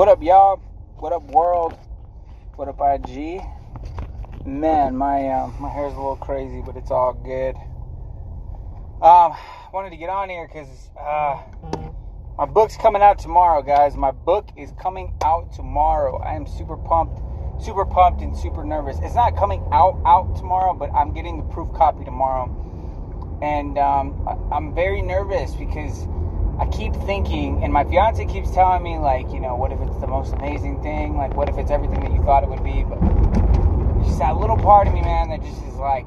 What up, y'all? What up, world? What up, IG? Man, my uh, my hair's a little crazy, but it's all good. Um, wanted to get on here because uh, my book's coming out tomorrow, guys. My book is coming out tomorrow. I am super pumped, super pumped, and super nervous. It's not coming out out tomorrow, but I'm getting the proof copy tomorrow, and um, I'm very nervous because I keep thinking, and my fiance keeps telling me, like, you know, what if it's the most amazing thing? Like, what if it's everything that you thought it would be? But just that little part of me, man, that just is like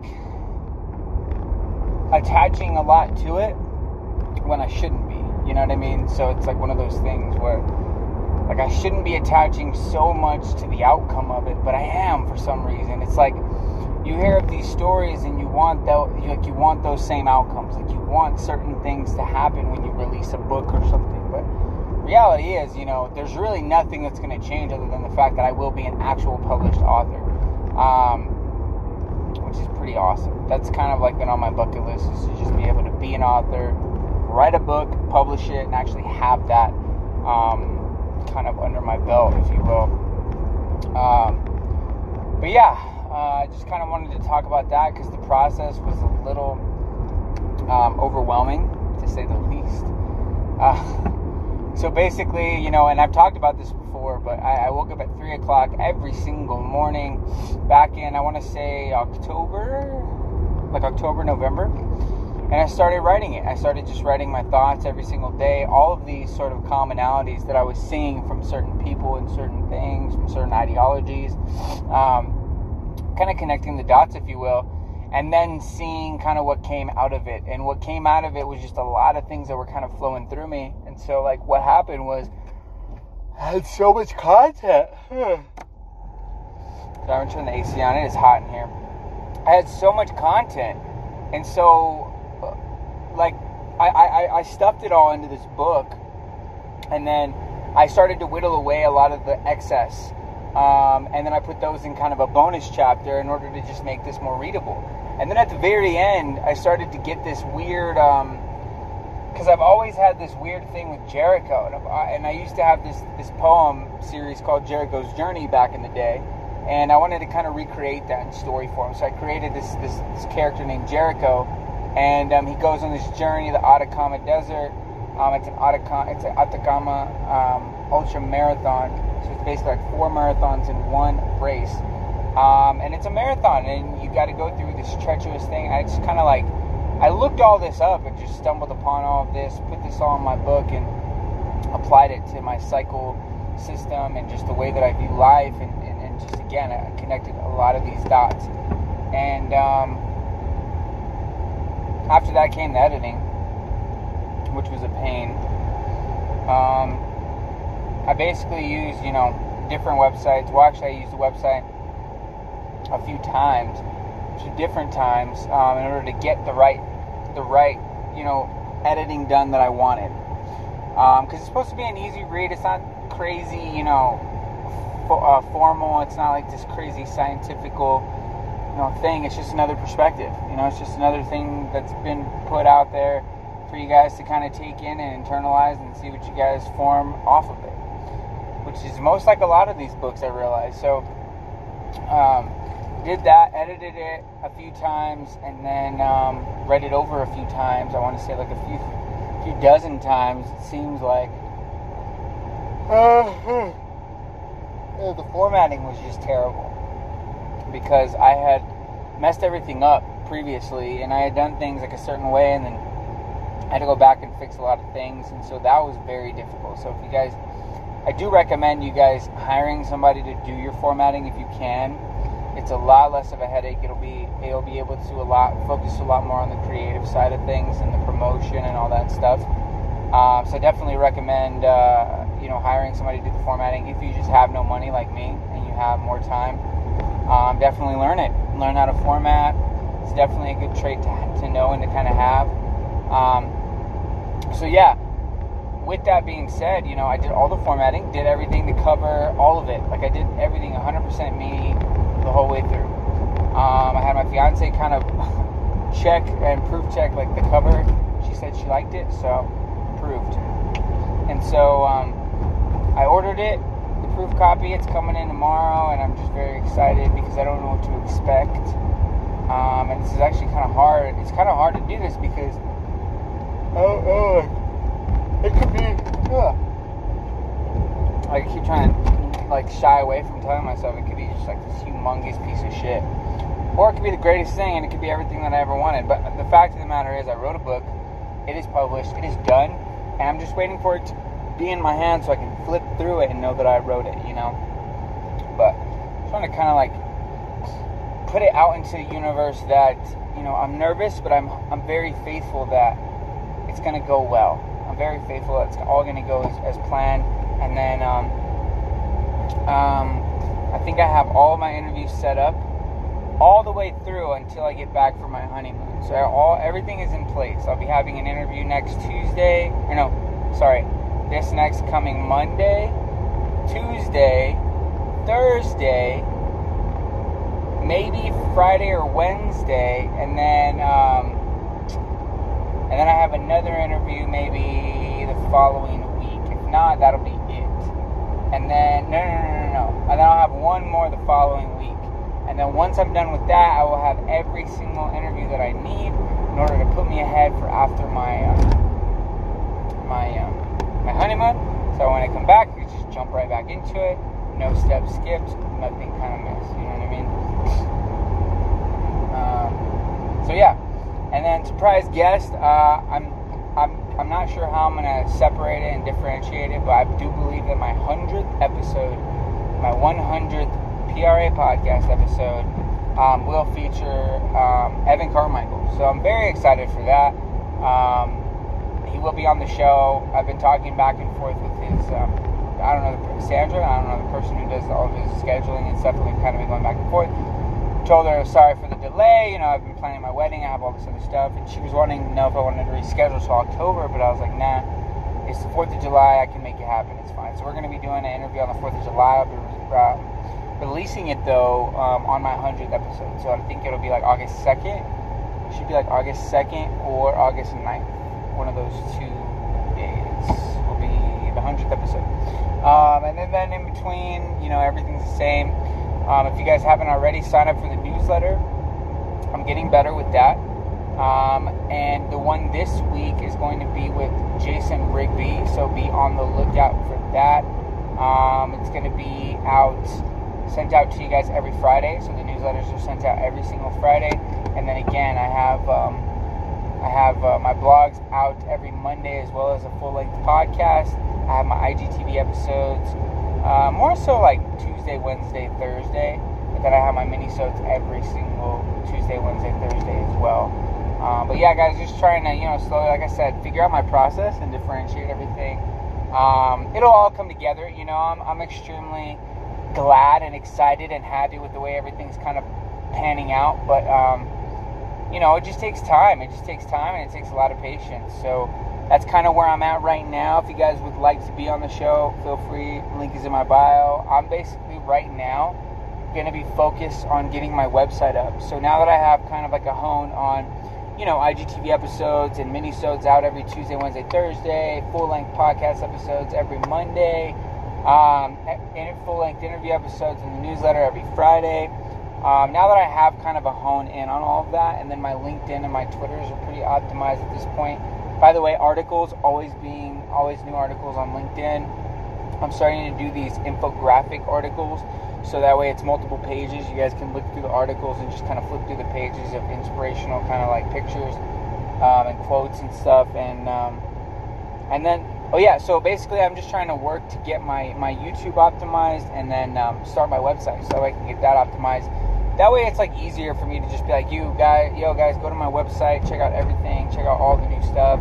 attaching a lot to it when I shouldn't be. You know what I mean? So it's like one of those things where, like, I shouldn't be attaching so much to the outcome of it, but I am for some reason. It's like you hear of these stories and you want those, like, you want those same outcomes. Like, you want certain things to happen when you release a book or something. But reality is, you know, there's really nothing that's going to change other than the fact that I will be an actual published author. Um, which is pretty awesome. That's kind of like been on my bucket list is to just be able to be an author, write a book, publish it, and actually have that um, kind of under my belt, if you will. Um, but yeah, uh, I just kind of wanted to talk about that because the process was a little um, overwhelming, to say the least. Uh, so basically, you know, and I've talked about this before, but I, I woke up at 3 o'clock every single morning back in, I want to say October, like October, November. And I started writing it. I started just writing my thoughts every single day. All of these sort of commonalities that I was seeing from certain people and certain things, from certain ideologies. Um, kind of connecting the dots, if you will and then seeing kind of what came out of it. And what came out of it was just a lot of things that were kind of flowing through me. And so, like, what happened was I had so much content. Sorry, I'm gonna turn the AC on. It is hot in here. I had so much content, and so, uh, like, I, I, I stuffed it all into this book, and then I started to whittle away a lot of the excess. Um, and then I put those in kind of a bonus chapter in order to just make this more readable. And then at the very end, I started to get this weird, because I've always had this weird thing with Jericho, and, I, and I used to have this this poem series called Jericho's Journey back in the day, and I wanted to kind of recreate that in story form. So I created this this, this character named Jericho, and um, he goes on this journey, the Atacama Desert. Um, it's an Atacama, it's an Atacama um, ultra marathon. So it's basically like four marathons in one race. Um, and it's a marathon, and you got to go through this treacherous thing. I just kind of like, I looked all this up and just stumbled upon all of this, put this all in my book, and applied it to my cycle system and just the way that I view life. And, and, and just again, I connected a lot of these dots. And um, after that came the editing, which was a pain. Um, I basically used, you know, different websites. Well, actually, I used the website a few times, to different times, um, in order to get the right, the right, you know, editing done that I wanted. Because it's supposed to be an easy read. It's not crazy, you know, fo- uh, formal. It's not like this crazy scientifical, you know, thing. It's just another perspective. You know, it's just another thing that's been put out there for you guys to kind of take in and internalize and see what you guys form off of it which is most like a lot of these books I realize. So, um, did that, edited it a few times, and then um, read it over a few times. I want to say like a few, few dozen times. It seems like. Uh, the formatting was just terrible because I had messed everything up previously, and I had done things like a certain way, and then I had to go back and fix a lot of things, and so that was very difficult. So if you guys I do recommend you guys hiring somebody to do your formatting if you can. It's a lot less of a headache. It'll be it'll be able to a lot focus a lot more on the creative side of things and the promotion and all that stuff. Um, so I definitely recommend uh, you know hiring somebody to do the formatting if you just have no money like me and you have more time. Um, definitely learn it. Learn how to format. It's definitely a good trait to, to know and to kind of have. Um, so yeah, with that being said, you know, I did all the formatting, did everything to cover all of it. Like I did everything 100% me the whole way through. Um, I had my fiance kind of check and proof check like the cover. She said she liked it, so approved. And so um, I ordered it, the proof copy. It's coming in tomorrow, and I'm just very excited because I don't know what to expect. Um, and this is actually kind of hard. It's kind of hard to do this because oh, oh, it could be. Uh, I keep trying to like shy away from telling myself it could be just like this humongous piece of shit, or it could be the greatest thing, and it could be everything that I ever wanted. But the fact of the matter is, I wrote a book. It is published. It is done, and I'm just waiting for it to be in my hand so I can flip through it and know that I wrote it. You know. But I'm trying to kind of like put it out into the universe that you know I'm nervous, but I'm I'm very faithful that it's gonna go well. I'm very faithful it's all gonna go as, as planned, and then um, um, I think I have all my interviews set up all the way through until I get back for my honeymoon. So all everything is in place. I'll be having an interview next Tuesday, or no, sorry, this next coming Monday, Tuesday, Thursday maybe Friday or Wednesday, and then um, and then I have another interview maybe the following week. If not, that'll be it. And then no, no, no, no, no. And then I'll have one more the following week. And then once I'm done with that, I will have every single interview that I need in order to put me ahead for after my um, my um, my honeymoon. So when I come back, you just jump right back into it. No steps skipped, nothing kind of missed. You know what I mean? Um, so yeah, and then surprise guest. Uh, I'm I'm I'm not sure how I'm gonna separate it and differentiate it, but I do believe that my hundredth episode, my 100th PRA podcast episode, um, will feature um, Evan Carmichael. So I'm very excited for that. Um, he will be on the show. I've been talking back and forth with his. Um, I don't know, Sandra. I don't know the person who does all of his scheduling and stuff. We've kind of been going back and forth told her sorry for the delay. You know, I've been planning my wedding. I have all this other stuff, and she was wanting to know if I wanted to reschedule to October, but I was like, nah. It's the Fourth of July. I can make it happen. It's fine. So we're going to be doing an interview on the Fourth of July. I'll be uh, releasing it though um, on my hundredth episode. So I think it'll be like August second. It Should be like August second or August 9th. One of those two days will be the hundredth episode. Um, and then, then in between, you know, everything's the same. Um, if you guys haven't already, sign up for the newsletter. I'm getting better with that. Um, and the one this week is going to be with Jason Rigby, so be on the lookout for that. Um, it's going to be out, sent out to you guys every Friday. So the newsletters are sent out every single Friday. And then again, I have um, I have uh, my blogs out every Monday as well as a full length podcast. I have my IGTV episodes uh, more so like Tuesday, Wednesday, Thursday. But then I have my mini-sodes every single Tuesday, Wednesday, Thursday as well. Um, but yeah, guys, just trying to, you know, slowly, like I said, figure out my process and differentiate everything. Um, it'll all come together. You know, I'm, I'm extremely glad and excited and happy with the way everything's kind of panning out. But, um, you know, it just takes time. It just takes time and it takes a lot of patience. So, that's kind of where I'm at right now. If you guys would like to be on the show, feel free. Link is in my bio. I'm basically right now going to be focused on getting my website up. So now that I have kind of like a hone on, you know, IGTV episodes and mini-sodes out every Tuesday, Wednesday, Thursday, full-length podcast episodes every Monday, um, full-length interview episodes in the newsletter every Friday. Um, now that I have kind of a hone in on all of that, and then my LinkedIn and my Twitters are pretty optimized at this point, by the way, articles always being always new articles on LinkedIn. I'm starting to do these infographic articles so that way it's multiple pages. You guys can look through the articles and just kind of flip through the pages of inspirational kind of like pictures um, and quotes and stuff. And um, and then oh yeah, so basically I'm just trying to work to get my my YouTube optimized and then um, start my website so I can get that optimized that way it's like easier for me to just be like you guys yo guys go to my website check out everything check out all the new stuff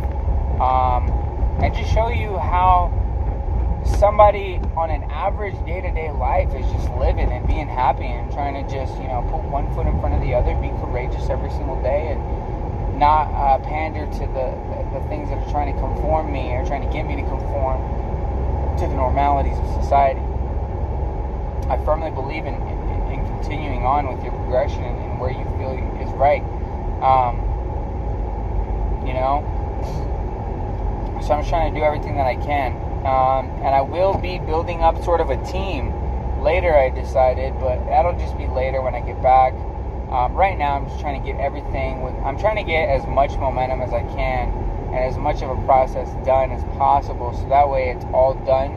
um, and just show you how somebody on an average day-to-day life is just living and being happy and trying to just you know put one foot in front of the other be courageous every single day and not uh, pander to the, the, the things that are trying to conform me or trying to get me to conform to the normalities of society. I firmly believe in, in continuing on with your progression and, where you feel is right. Um, you know, so I'm trying to do everything that I can. Um, and I will be building up sort of a team later, I decided, but that'll just be later when I get back. Um, right now, I'm just trying to get everything. With, I'm trying to get as much momentum as I can and as much of a process done as possible, so that way it's all done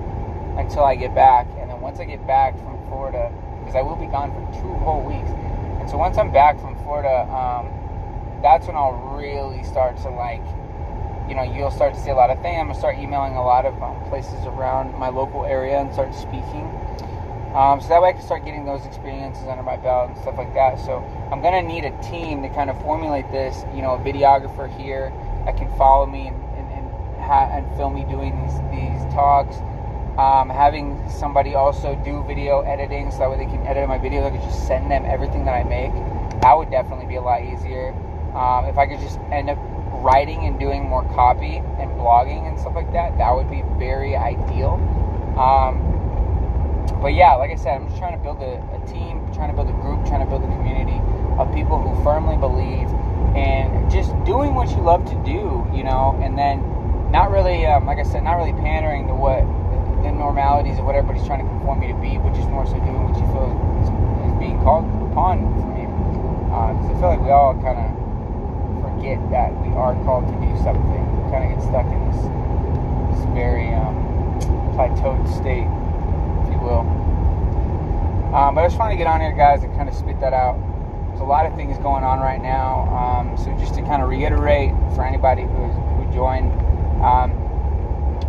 until I get back. And then once I get back from Florida, because I will be gone for two whole weeks, and so once I'm back from Florida, um, that's when I'll really start to like you know, you'll start to see a lot of things. I'm gonna start emailing a lot of um, places around my local area and start speaking. Um, so that way I can start getting those experiences under my belt and stuff like that. So I'm gonna need a team to kind of formulate this. You know, a videographer here that can follow me and and, and, ha- and film me doing these these talks. Um, having somebody also do video editing so that way they can edit my videos. I could just send them everything that I make. That would definitely be a lot easier. Um, if I could just end up writing and doing more copy and blogging and stuff like that, that would be very ideal. Um, but yeah, like I said, I'm just trying to build a, a, team, trying to build a group, trying to build a community of people who firmly believe in just doing what you love to do, you know, and then not really, um, like I said, not really pandering to what the normalities of what everybody's trying to conform me to be, but just more so doing what you feel is, is being called upon for me. Because uh, I feel like we all kind of forget that we are called to do something. We kind of get stuck in this this very um, plateaued state, if you will. Um, but I just wanted to get on here, guys, and kind of spit that out. There's a lot of things going on right now. Um, so just to kind of reiterate for anybody who who joined, um,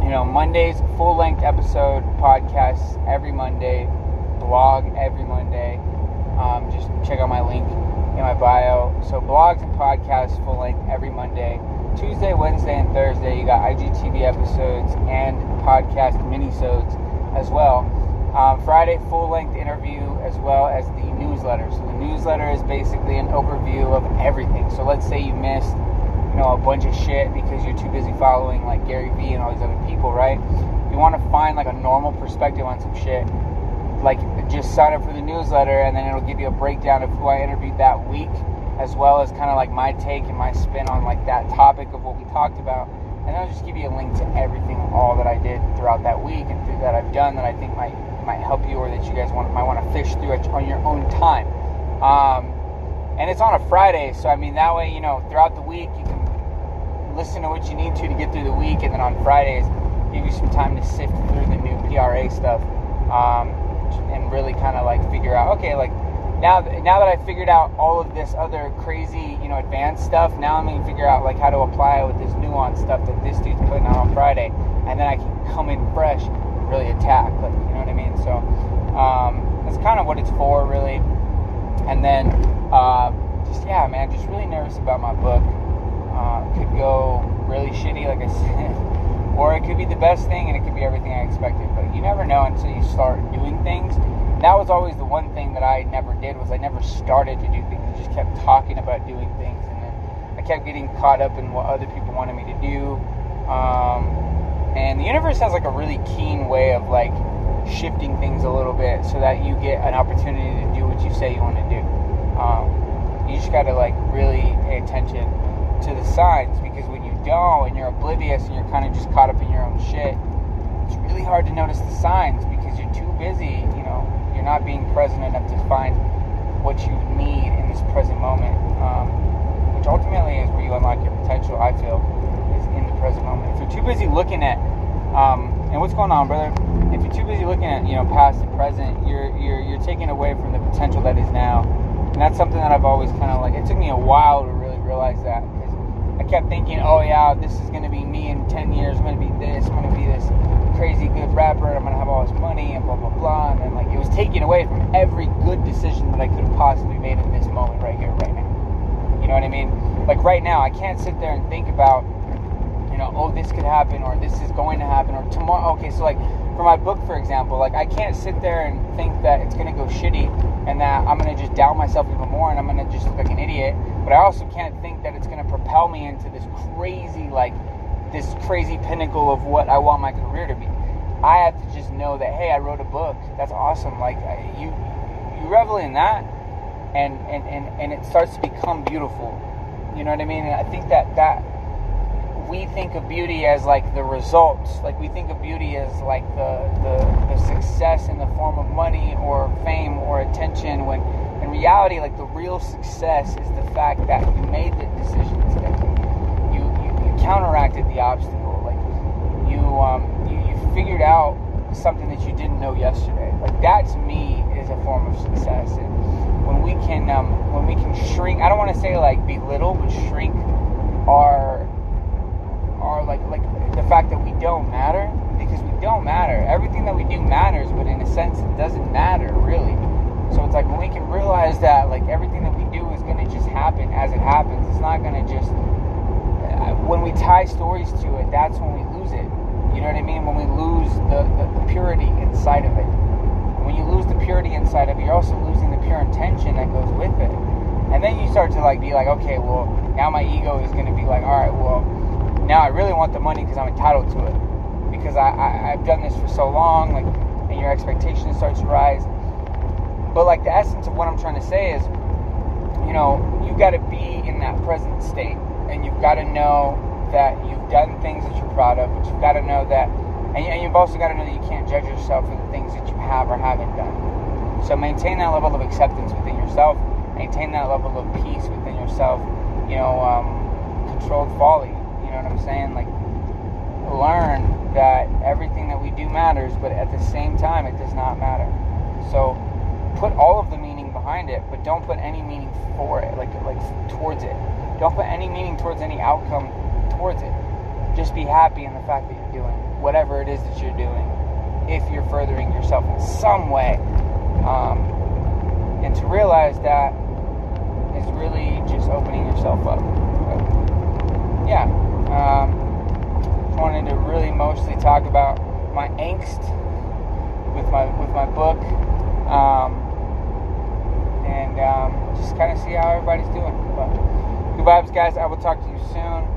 you know, Mondays full length episode podcasts every Monday, blog every Monday. Um, just check out my link in my bio. So blogs and podcasts full length every Monday. Tuesday, Wednesday, and Thursday, you got IGTV episodes and podcast minisodes as well. Um, Friday, full length interview as well as the newsletter. So the newsletter is basically an overview of everything. So let's say you missed, know, a bunch of shit because you're too busy following like Gary Vee and all these other people, right? You want to find like a normal perspective on some shit like just sign up for the newsletter and then it'll give you a breakdown of who I interviewed that week as well as kind of like my take and my spin on like that topic of what we talked about and I'll just give you a link to everything all that I did throughout that week and through that I've done that I think might might help you or that you guys want might want to fish through on your own time um, and it's on a Friday so I mean that way you know throughout the week you can listen to what you need to to get through the week. And then on Fridays give you some time to sift through the new PRA stuff um, and really kind of like figure out okay like now now that I figured out all of this other crazy you know advanced stuff now I'm gonna figure out like how to apply it with this nuanced stuff that this dude's putting out on Friday. And then I can come in fresh and really attack like you know what I mean? So um, that's kind of what it's for really. And then uh, just yeah man just really nervous about my book uh, could go really shitty like I said or it could be the best thing and it could be everything I expected. But you never know until you start doing things. That was always the one thing that I never did was I never started to do things. I just kept talking about doing things, and then I kept getting caught up in what other people wanted me to do. Um, and the universe has like a really keen way of like shifting things a little bit so that you get an opportunity to do what you say you want to do. Um, you just got to like really pay attention to the signs because when you don't and you're oblivious and you're kind of just caught up in your own shit, it's really hard to notice the signs because you're too busy. You know, you're not being present enough to find what you need in this present moment, um, which ultimately is where you unlock your potential. I feel is in the present moment. If you're too busy looking at um, and what's going on, brother? If you're too busy looking at you know past and present, you're you're you're taking away from the potential that is now, and that's something that I've always kind of like. It took me a while to really realize that I kept thinking, oh yeah, this is gonna be me in ten years. I'm gonna be this. I'm gonna be this crazy good rapper. I'm gonna have all this money and blah blah blah. And then like it was taken away from every good decision that I could have possibly made in this moment right here, right now. You know what I mean? Like right now, I can't sit there and think about, you know, oh this could happen or this is going to happen or tomorrow. Okay, so like for my book, for example, like I can't sit there and think that it's gonna go shitty and that I'm gonna just doubt myself even more and I'm gonna just look like an idiot. But I also can't think that it's gonna propel me into this crazy, like this crazy pinnacle of what I want my career to be. I have to just know that hey, I wrote a book. That's awesome. Like you, you revel in that, and and and and it starts to become beautiful. You know what I mean? And I think that that we think of beauty as like the results. Like we think of beauty as like the, the, the success in the form of money or fame or attention when in reality like the real success is the fact that you made the decision today. You, you, you counteracted the obstacle. Like you, um, you you figured out something that you didn't know yesterday. Like that to me is a form of success. And when we can um, when we can shrink I don't want to say like belittle but shrink our are like like the fact that we don't matter because we don't matter. Everything that we do matters, but in a sense, it doesn't matter really. So it's like when we can realize that like everything that we do is going to just happen as it happens. It's not going to just uh, when we tie stories to it. That's when we lose it. You know what I mean? When we lose the, the, the purity inside of it. When you lose the purity inside of it, you're also losing the pure intention that goes with it. And then you start to like be like, okay, well, now my ego is going to be like, all right, well, now I really want the money because I'm entitled to it. Because I, I, I've done this for so long, like, and your expectations start to rise. But like the essence of what I'm trying to say is, you know, you've got to be in that present state, and you've got to know that you've done things that you're proud of, but you've got to know that, and, and you've also got to know that you can't judge yourself for the things that you have or haven't done. So maintain that level of acceptance within yourself, maintain that level of peace within yourself. You know, um, controlled folly you know what I'm saying? Like, learn that everything that we do matters, but at the same time, it does not matter. So, put all of the meaning behind it, but don't put any meaning for it, like like towards it. Don't put any meaning towards any outcome towards it. Just be happy in the fact that you're doing whatever it is that you're doing. If you're furthering yourself in some way, um, and to realize that is really just opening yourself up. But, yeah. Um, wanted to really mostly talk about my angst with my with my book, um, and um, just kind of see how everybody's doing. But good vibes, guys. I will talk to you soon.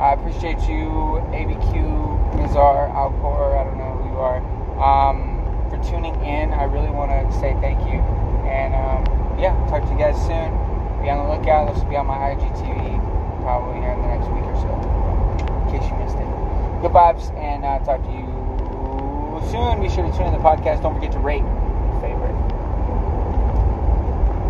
I appreciate you, ABQ, Mizar, Alcor. I don't know who you are, um, for tuning in. I really want to say thank you, and um, yeah, talk to you guys soon. Be on the lookout. This will be on my IGTV probably here in the next week or so in case you missed it. Good vibes, and uh, talk to you soon. Be sure to tune in the podcast. Don't forget to rate.